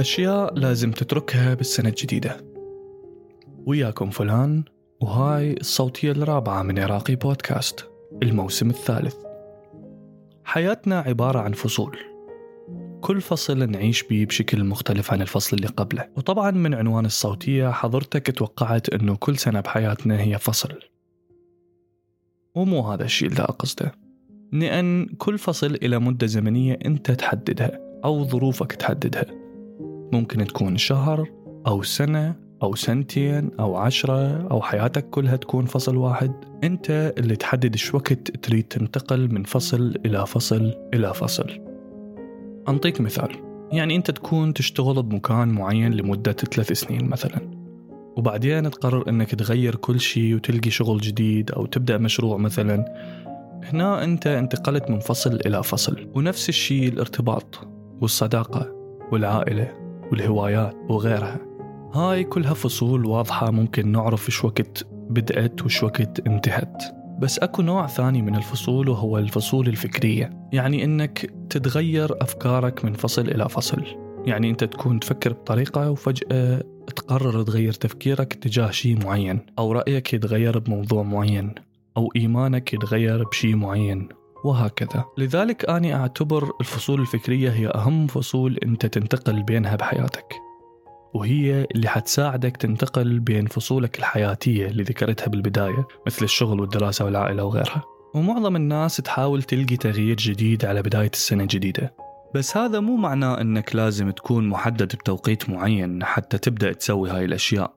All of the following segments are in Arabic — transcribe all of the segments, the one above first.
أشياء لازم تتركها بالسنة الجديدة. وياكم فلان وهاي الصوتية الرابعة من عراقي بودكاست الموسم الثالث. حياتنا عبارة عن فصول. كل فصل نعيش بيه بشكل مختلف عن الفصل اللي قبله. وطبعا من عنوان الصوتية حضرتك توقعت أنه كل سنة بحياتنا هي فصل. ومو هذا الشيء اللي أقصده. لأن كل فصل إلى مدة زمنية أنت تحددها أو ظروفك تحددها. ممكن تكون شهر أو سنة أو سنتين أو عشرة أو حياتك كلها تكون فصل واحد. أنت اللي تحدد شو وقت تريد تنتقل من فصل إلى فصل إلى فصل. أنطيك مثال. يعني أنت تكون تشتغل بمكان معين لمدة ثلاث سنين مثلا. وبعدين تقرر أنك تغير كل شيء وتلقي شغل جديد أو تبدأ مشروع مثلا. هنا أنت انتقلت من فصل إلى فصل ونفس الشيء الارتباط والصداقة والعائلة والهوايات وغيرها. هاي كلها فصول واضحة ممكن نعرف شو وقت بدأت وش وقت انتهت. بس أكو نوع ثاني من الفصول وهو الفصول الفكرية. يعني إنك تتغير أفكارك من فصل إلى فصل. يعني أنت تكون تفكر بطريقة وفجأة تقرر تغير تفكيرك تجاه شيء معين أو رأيك يتغير بموضوع معين أو إيمانك يتغير بشيء معين وهكذا. لذلك أنا أعتبر الفصول الفكرية هي أهم فصول أنت تنتقل بينها بحياتك وهي اللي حتساعدك تنتقل بين فصولك الحياتية اللي ذكرتها بالبداية مثل الشغل والدراسة والعائلة وغيرها. ومعظم الناس تحاول تلقي تغيير جديد على بداية السنة الجديدة. بس هذا مو معناه أنك لازم تكون محدد بتوقيت معين حتى تبدأ تسوي هاي الأشياء.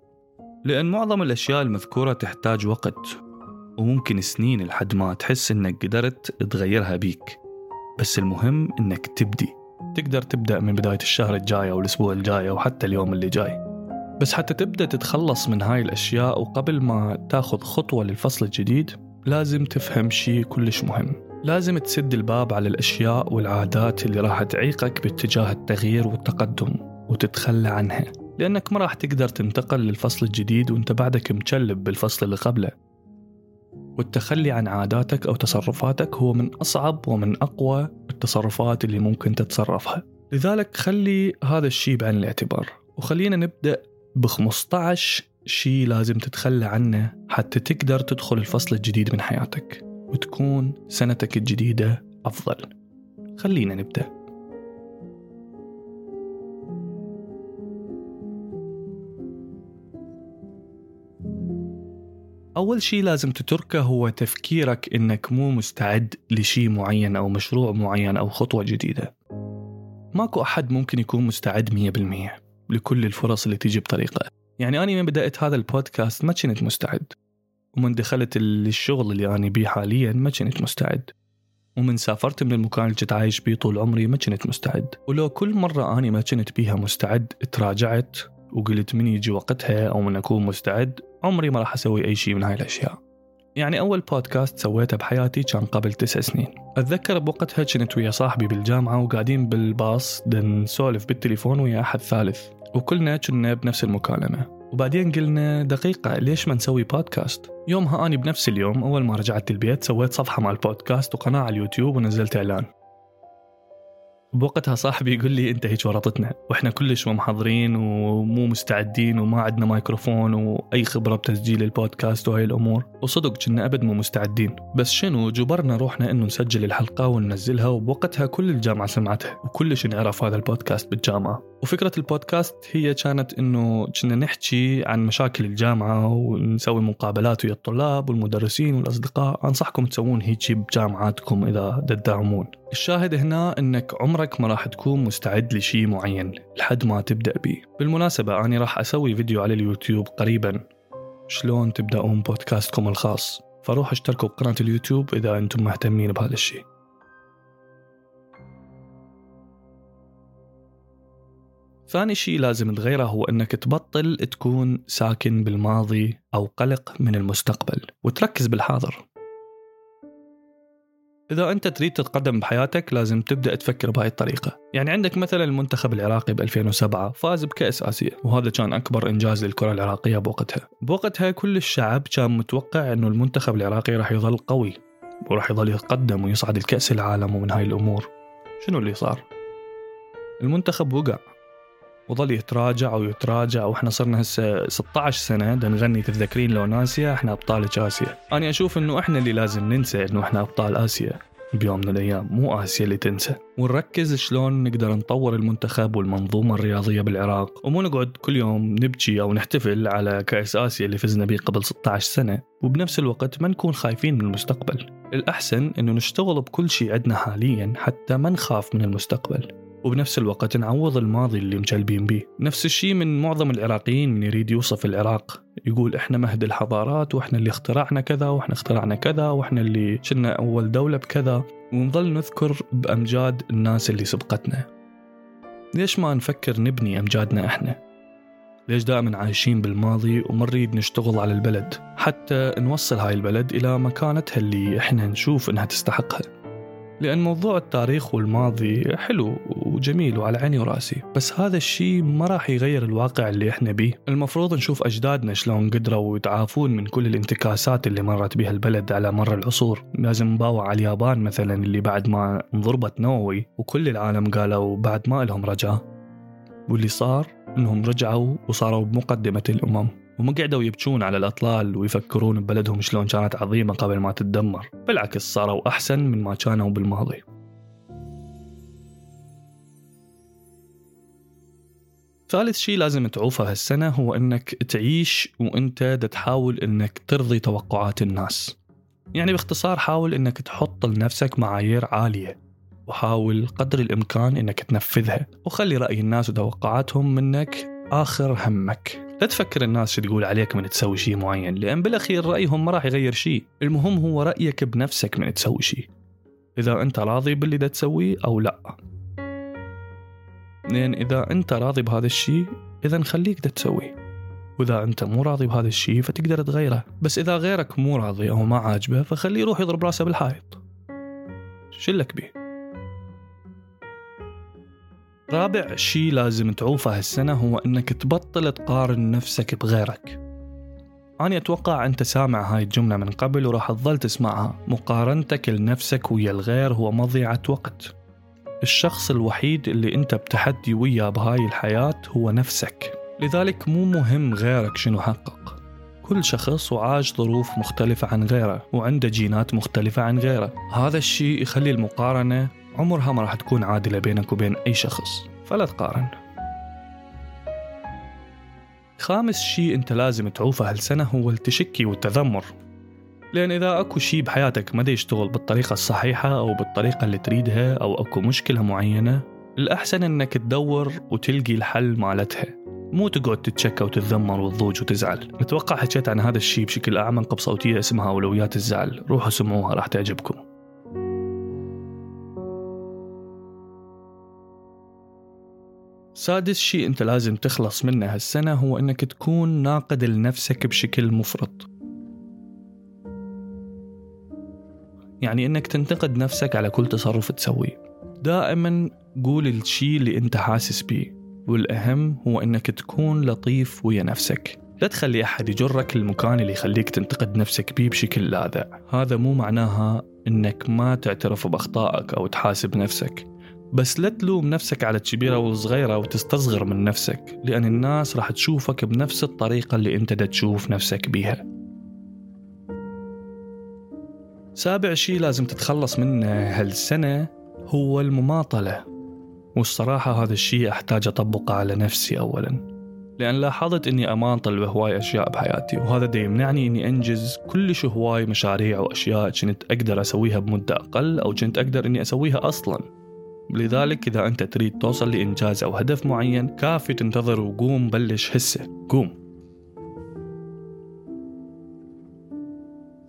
لأن معظم الأشياء المذكورة تحتاج وقت وممكن سنين لحد ما تحس إنك قدرت تغيرها بيك. بس المهم إنك تبدي. تقدر تبدأ من بداية الشهر الجاي أو الأسبوع الجاي أو حتى اليوم اللي جاي. بس حتى تبدأ تتخلص من هاي الأشياء وقبل ما تاخذ خطوة للفصل الجديد لازم تفهم شيء كلش مهم. لازم تسد الباب على الأشياء والعادات اللي راح تعيقك باتجاه التغيير والتقدم وتتخلى عنها لأنك ما راح تقدر تنتقل للفصل الجديد وأنت بعدك مجلب بالفصل اللي قبله. والتخلي عن عاداتك أو تصرفاتك هو من أصعب ومن أقوى التصرفات اللي ممكن تتصرفها. لذلك خلي هذا الشيء بعين الاعتبار وخلينا نبدأ ب 15 شيء لازم تتخلى عنه حتى تقدر تدخل الفصل الجديد من حياتك. وتكون سنتك الجديدة أفضل. خلينا نبدأ. أول شيء لازم تتركه هو تفكيرك إنك مو مستعد لشيء معين أو مشروع معين أو خطوة جديدة. ماكو أحد ممكن يكون مستعد مية بالمية لكل الفرص اللي تيجي بطريقة. يعني أنا من بدأت هذا البودكاست ما كنت مستعد. ومن دخلت الشغل اللي أنا بيه حاليا ما كنت مستعد. ومن سافرت من المكان اللي كنت عايش بيه طول عمري ما كنت مستعد. ولو كل مرة أنا ما كنت بيها مستعد تراجعت وقلت من يجي وقتها أو من أكون مستعد عمري ما راح أسوي أي شيء من هاي الأشياء. يعني أول بودكاست سويته بحياتي كان قبل تسع سنين. أتذكر بوقتها كنت ويا صاحبي بالجامعة وقاعدين بالباص نسولف بالتليفون ويا أحد ثالث. وكلنا كنا بنفس المكالمة. وبعدين قلنا دقيقة ليش ما نسوي بودكاست يومها أنا بنفس اليوم أول ما رجعت البيت سويت صفحة مع البودكاست وقناة على اليوتيوب ونزلت إعلان. بوقتها صاحبي يقول لي انت هيك ورطتنا وإحنا كلش محضرين ومو مستعدين وما عندنا مايكروفون وأي خبرة بتسجيل البودكاست وهي الأمور. وصدق كنا أبد مو مستعدين. بس شنو جبرنا روحنا إنه نسجل الحلقة وننزلها وبوقتها كل الجامعة سمعتها وكلش انعرف هذا البودكاست بالجامعة. وفكرة البودكاست هي كانت إنه كنا نحكي عن مشاكل الجامعة ونسوي مقابلات ويا الطلاب والمدرسين والأصدقاء. أنصحكم تسوون هيك بجامعاتكم إذا تدعمون. الشاهد هنا إنك عمرك ما راح تكون مستعد لشيء معين لحد ما تبدأ به بالمناسبة أنا راح أسوي فيديو على اليوتيوب قريبا. شلون تبدأون بودكاستكم الخاص؟ فروح اشتركوا بقناه اليوتيوب إذا أنتم مهتمين بهذا الشيء ثاني شيء لازم تغيره هو إنك تبطل تكون ساكن بالماضي أو قلق من المستقبل وتركز بالحاضر. إذا أنت تريد تتقدم بحياتك لازم تبدأ تفكر بهاي الطريقة. يعني عندك مثلا المنتخب العراقي ب 2007 فاز بكأس آسيا وهذا كان أكبر إنجاز للكرة العراقية بوقتها. بوقتها كل الشعب كان متوقع أنه المنتخب العراقي راح يظل قوي وراح يظل يتقدم ويصعد الكأس العالم ومن هاي الأمور. شنو اللي صار؟ المنتخب وقع. وظل يتراجع ويتراجع. وإحنا صرنا هسه 16 سنة. بدنا نغني تتذكرين لو ناسيا إحنا أبطال آسيا. أنا أشوف إنه إحنا اللي لازم ننسى إنه إحنا أبطال آسيا بيوم من الأيام. مو آسيا اللي تنسى. ونركز شلون نقدر نطور المنتخب والمنظومة الرياضية بالعراق. ومو نقعد كل يوم نبكي أو نحتفل على كأس آسيا اللي فزنا به قبل 16 سنة. وبنفس الوقت ما نكون خايفين من المستقبل. الأحسن إنه نشتغل بكل شيء عندنا حاليا حتى ما نخاف من المستقبل. وبنفس الوقت نعوض الماضي اللي مجلبين به نفس الشيء من معظم العراقيين من يريد يوصف العراق. يقول إحنا مهد الحضارات وإحنا اللي اخترعنا كذا وإحنا اخترعنا كذا وإحنا اللي شلنا أول دولة بكذا. ونظل نذكر بأمجاد الناس اللي سبقتنا. ليش ما نفكر نبني أمجادنا إحنا؟ ليش دائما عايشين بالماضي وما نريد نشتغل على البلد؟ حتى نوصل هاي البلد إلى مكانتها اللي إحنا نشوف إنها تستحقها. لأن موضوع التاريخ والماضي حلو وجميل وعلى عيني ورأسي. بس هذا الشيء ما راح يغير الواقع اللي إحنا بيه. المفروض نشوف أجدادنا شلون قدروا يتعافون من كل الانتكاسات اللي مرت بها البلد على مر العصور. لازم نباوع على اليابان مثلا اللي بعد ما انضربت نووي وكل العالم قالوا بعد ما لهم رجعة واللي صار إنهم رجعوا وصاروا بمقدمة الأمم. وما قعدوا يبكون على الأطلال ويفكرون ببلدهم شلون كانت عظيمة قبل ما تتدمر بالعكس صاروا أحسن من ما كانوا بالماضي. ثالث شيء لازم تعوفه هالسنة هو أنك تعيش وأنت تحاول أنك ترضي توقعات الناس. يعني باختصار حاول أنك تحط لنفسك معايير عالية وحاول قدر الإمكان أنك تنفذها وخلي رأي الناس وتوقعاتهم منك آخر همك. لا تفكر الناس شو تقول عليك من تسوي شيء معين لأن بالأخير رأيهم ما راح يغير شيء. المهم هو رأيك بنفسك من تسوي شيء. إذا أنت راضي باللي دا تسويه أو لا. لأن إذا أنت راضي بهذا الشيء إذا خليك دا تسويه. وإذا أنت مو راضي بهذا الشيء فتقدر تغيره. بس إذا غيرك مو راضي أو ما عاجبه فخليه يروح يضرب راسه بالحائط. شلك بيه رابع شيء لازم تعوفه هالسنة هو أنك تبطل تقارن نفسك بغيرك. أنا أتوقع أنت سامع هاي الجملة من قبل وراح تظل تسمعها. مقارنتك لنفسك ويا الغير هو مضيعة وقت. الشخص الوحيد اللي أنت بتحدي وياه بهاي الحياة هو نفسك. لذلك مو مهم غيرك شنو حقق. كل شخص وعاش ظروف مختلفة عن غيره وعنده جينات مختلفة عن غيره. هذا الشيء يخلي المقارنة عمرها ما راح تكون عادلة بينك وبين أي شخص فلا تقارن. خامس شيء أنت لازم تعوفه هالسنة هو التشكي والتذمر. لأن إذا أكو شيء بحياتك ما يشتغل بالطريقة الصحيحة أو بالطريقة اللي تريدها أو أكو مشكلة معينة الأحسن أنك تدور وتلقي الحل مالتها. مو تقعد تتشكى وتتذمر وتضوج وتزعل. أتوقع حكيت عن هذا الشيء بشكل أعمق بصوتية اسمها أولويات الزعل. روحوا سمعوها راح تعجبكم. سادس شيء أنت لازم تخلص منه هالسنة هو أنك تكون ناقد لنفسك بشكل مفرط. يعني أنك تنتقد نفسك على كل تصرف تسويه. دائما قول الشيء اللي أنت حاسس بيه والأهم هو أنك تكون لطيف ويا نفسك. لا تخلي أحد يجرك للمكان اللي يخليك تنتقد نفسك بيه بشكل لاذع. هذا مو معناها أنك ما تعترف بأخطائك أو تحاسب نفسك. بس لا تلوم نفسك على الكبيرة والصغيرة وتستصغر من نفسك لأن الناس راح تشوفك بنفس الطريقة اللي أنت دا تشوف نفسك بيها. سابع شيء لازم تتخلص منه هالسنة هو المماطلة. والصراحة هذا الشيء أحتاج أطبقه على نفسي أولا. لأن لاحظت أني أماطل بهواي أشياء بحياتي وهذا دا يمنعني أني أنجز كلش هواي مشاريع وأشياء كنت أقدر أسويها بمدة أقل أو كنت أقدر أني أسويها أصلاً. لذلك إذا أنت تريد توصل لإنجاز أو هدف معين كافي تنتظر وقوم بلش هسه. قوم.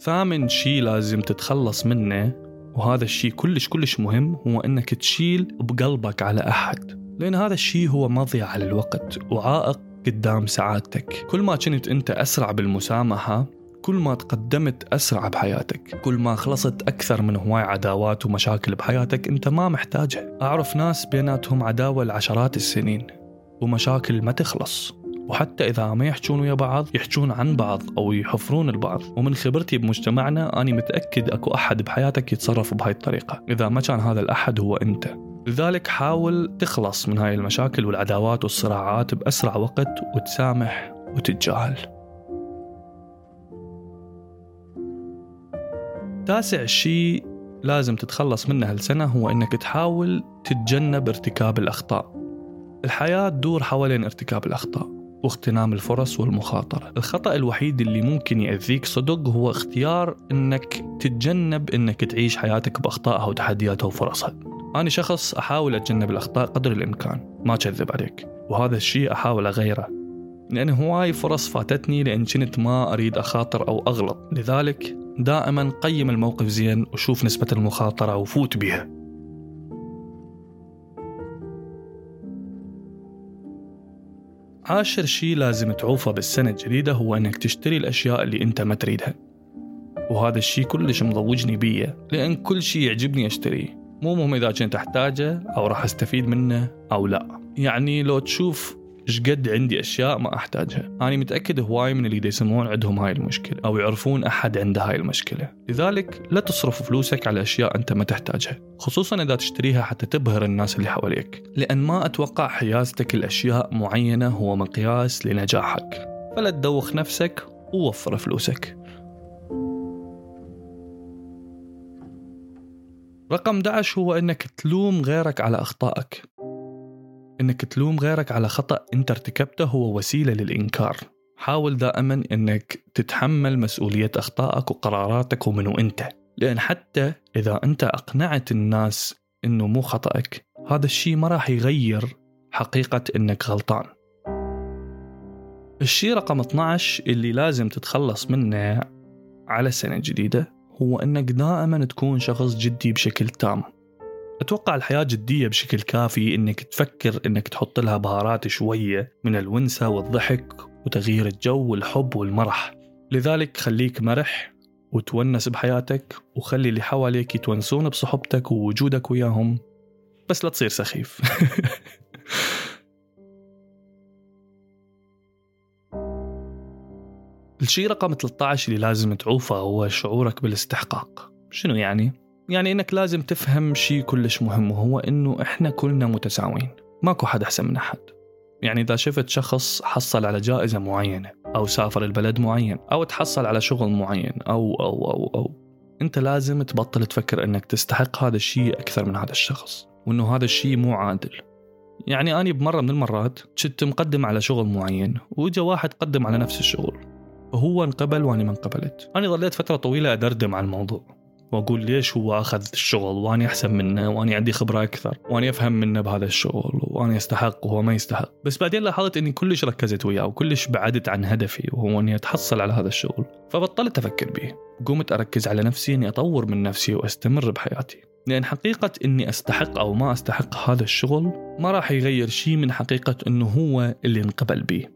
ثامن شيء لازم تتخلص منه وهذا الشيء كلش كلش مهم هو أنك تشيل بقلبك على أحد. لأن هذا الشيء هو مضيعة للوقت وعائق قدام سعادتك. كل ما كنت أنت أسرع بالمسامحة كل ما تقدمت أسرع بحياتك كل ما خلصت أكثر من هواي عداوات ومشاكل بحياتك أنت ما محتاجها. أعرف ناس بيناتهم عداوة لعشرات السنين ومشاكل ما تخلص. وحتى إذا ما يحجون ويا بعض يحجون عن بعض أو يحفرون البعض. ومن خبرتي بمجتمعنا أنا متأكد أكو أحد بحياتك يتصرف بهاي الطريقة إذا ما كان هذا الأحد هو أنت. لذلك حاول تخلص من هاي المشاكل والعداوات والصراعات بأسرع وقت وتسامح وتتجاهل. تاسع شيء لازم تتخلص منه هالسنة هو أنك تحاول تتجنب ارتكاب الأخطاء. الحياة تدور حوالين ارتكاب الأخطاء واغتنام الفرص والمخاطرة. الخطأ الوحيد اللي ممكن يأذيك صدق هو اختيار أنك تتجنب أنك تعيش حياتك بأخطائها وتحدياتها وفرصها أنا شخص أحاول أتجنب الأخطاء قدر الإمكان ما أكذب عليك. وهذا الشيء أحاول أغيره. لأن هواي فرص فاتتني لأن كنت ما أريد أخاطر أو أغلط. لذلك دائما قيم الموقف زين وشوف نسبة المخاطرة وفوت بها. عاشر شيء لازم تعوفه بالسنة الجديدة هو أنك تشتري الأشياء اللي أنت ما تريدها. وهذا الشيء كلش مضوجني بيه لأن كل شيء يعجبني أشتريه. مو مهم إذا كنت أحتاجه أو راح أستفيد منه أو لا. يعني لو تشوف إيش قد عندي أشياء ما أحتاجها. أنا متأكد هواي من اللي يسمعون عندهم هاي المشكلة أو يعرفون أحد عنده هاي المشكلة. لذلك لا تصرف فلوسك على أشياء أنت ما تحتاجها خصوصا إذا تشتريها حتى تبهر الناس اللي حواليك. لأن ما أتوقع حيازتك لأشياء معينة هو مقياس لنجاحك. فلا تدوخ نفسك ووفر فلوسك. رقم 11 هو إنك تلوم غيرك على أخطائك. إنك تلوم غيرك على خطأ أنت ارتكبته هو وسيلة للإنكار. حاول دائما إنك تتحمل مسؤولية أخطائك وقراراتك ومنو أنت. لأن حتى إذا أنت أقنعت الناس إنه مو خطأك هذا الشيء ما راح يغير حقيقة إنك غلطان. الشيء رقم 12 اللي لازم تتخلص منه على السنة الجديدة هو إنك دائما تكون شخص جدي بشكل تام. أتوقع الحياة جدية بشكل كافي إنك تفكر إنك تحط لها بهارات شوية من الونسة والضحك وتغيير الجو والحب والمرح. لذلك خليك مرح وتونس بحياتك وخلي اللي حواليك يتونسون بصحبتك ووجودك وياهم. بس لا تصير سخيف. الشيء رقم 13 اللي لازم تعوفه هو شعورك بالاستحقاق. شنو يعني؟ يعني إنك لازم تفهم شيء كلش مهم وهو إنه إحنا كلنا متساويين. ماكو حد أحسن من أحد. يعني إذا شفت شخص حصل على جائزة معينة أو سافر البلد معين أو تحصل على شغل معين أو أو أو أو أنت لازم تبطل تفكر إنك تستحق هذا الشيء أكثر من هذا الشخص وإنه هذا الشيء مو عادل. يعني أنا بمرة من المرات كنت مقدم على شغل معين وإجا واحد قدم على نفس الشغل. وهو انقبل وأنا ما انقبلت. أنا ظليت فترة طويلة أدردم على الموضوع. وأقول ليش هو أخذ الشغل؟ واني أحسن منه واني عندي خبرة أكثر واني أفهم منه بهذا الشغل واني أستحق وهو ما يستحق. بس بعدين لاحظت إني كلش ركزت وياه وكلش بعدت عن هدفي وهو إني أتحصل على هذا الشغل. فبطلت أفكر به. قمت أركز على نفسي إني أطور من نفسي وأستمر بحياتي. لأن حقيقة إني أستحق أو ما أستحق هذا الشغل ما راح يغير شيء من حقيقة إنه هو اللي انقبل به.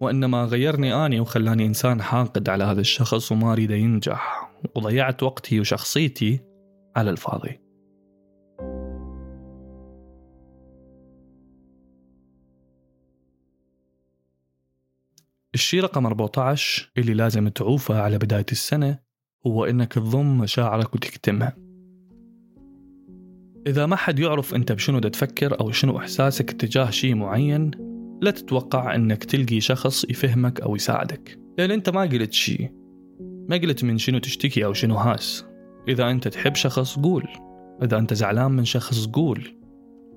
وإنما غيرني أني وخلاني إنسان حاقد على هذا الشخص وما أريده ينجح. وضيعت وقتي وشخصيتي على الفاضي. الشيء رقم 14 اللي لازم تعوفه على بداية السنة هو إنك تضم مشاعرك وتكتمها. إذا ما حد يعرف أنت بشنو تفكر أو شنو إحساسك تجاه شيء معين لا تتوقع أنك تلقي شخص يفهمك أو يساعدك. لأن أنت ما قلت شيء. ما قلت من شنو تشتكي أو شنو هاس. إذا أنت تحب شخص قول. إذا أنت زعلان من شخص قول.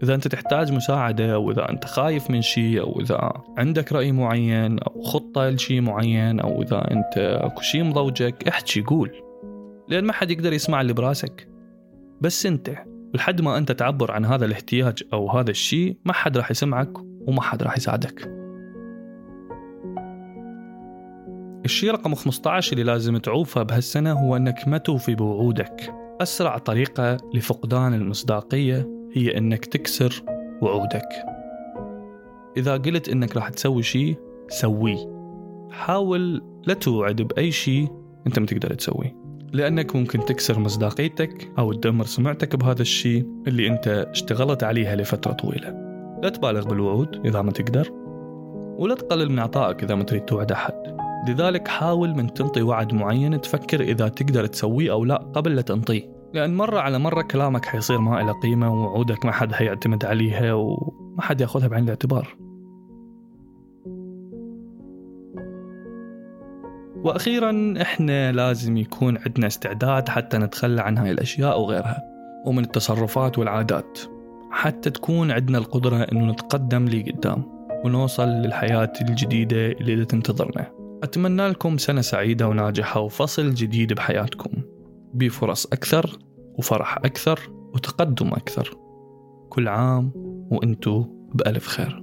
إذا أنت تحتاج مساعدة أو إذا أنت خايف من شيء أو إذا عندك رأي معين أو خطة لشيء معين أو إذا أنت أكو شيء مضوجك احكي قول. لأن ما حد يقدر يسمع اللي براسك. بس أنت لحد ما أنت تعبر عن هذا الاحتياج أو هذا الشيء ما حد راح يسمعك وما حد راح يساعدك. الشيء رقم 15 اللي لازم تعوفه بهالسنة هو أنك ما توفي بوعودك. أسرع طريقة لفقدان المصداقية هي أنك تكسر وعودك. إذا قلت أنك راح تسوي شيء سويه. حاول لا توعد بأي شيء أنت ما تقدر تسويه. لأنك ممكن تكسر مصداقيتك أو تدمر سمعتك بهذا الشيء اللي أنت اشتغلت عليها لفترة طويلة. لا تبالغ بالوعود إذا ما تقدر ولا تقلل من عطائك إذا ما تريد توعد أحد. لذلك حاول من تنطي وعد معين تفكر إذا تقدر تسويه أو لا قبل لا تنطيه. لأن مرة على مرة كلامك حيصير ما له قيمة ووعودك ما حد حيعتمد عليها وما حد يأخذها بعين الاعتبار. وأخيرا إحنا لازم يكون عندنا استعداد حتى نتخلى عن هاي الأشياء وغيرها ومن التصرفات والعادات. حتى تكون عندنا القدرة إنه نتقدم لقدام ونوصل للحياة الجديدة اللي تنتظرنا. أتمنى لكم سنة سعيدة وناجحة وفصل جديد بحياتكم. بفرص أكثر وفرح أكثر وتقدم أكثر. كل عام وأنتو بألف خير.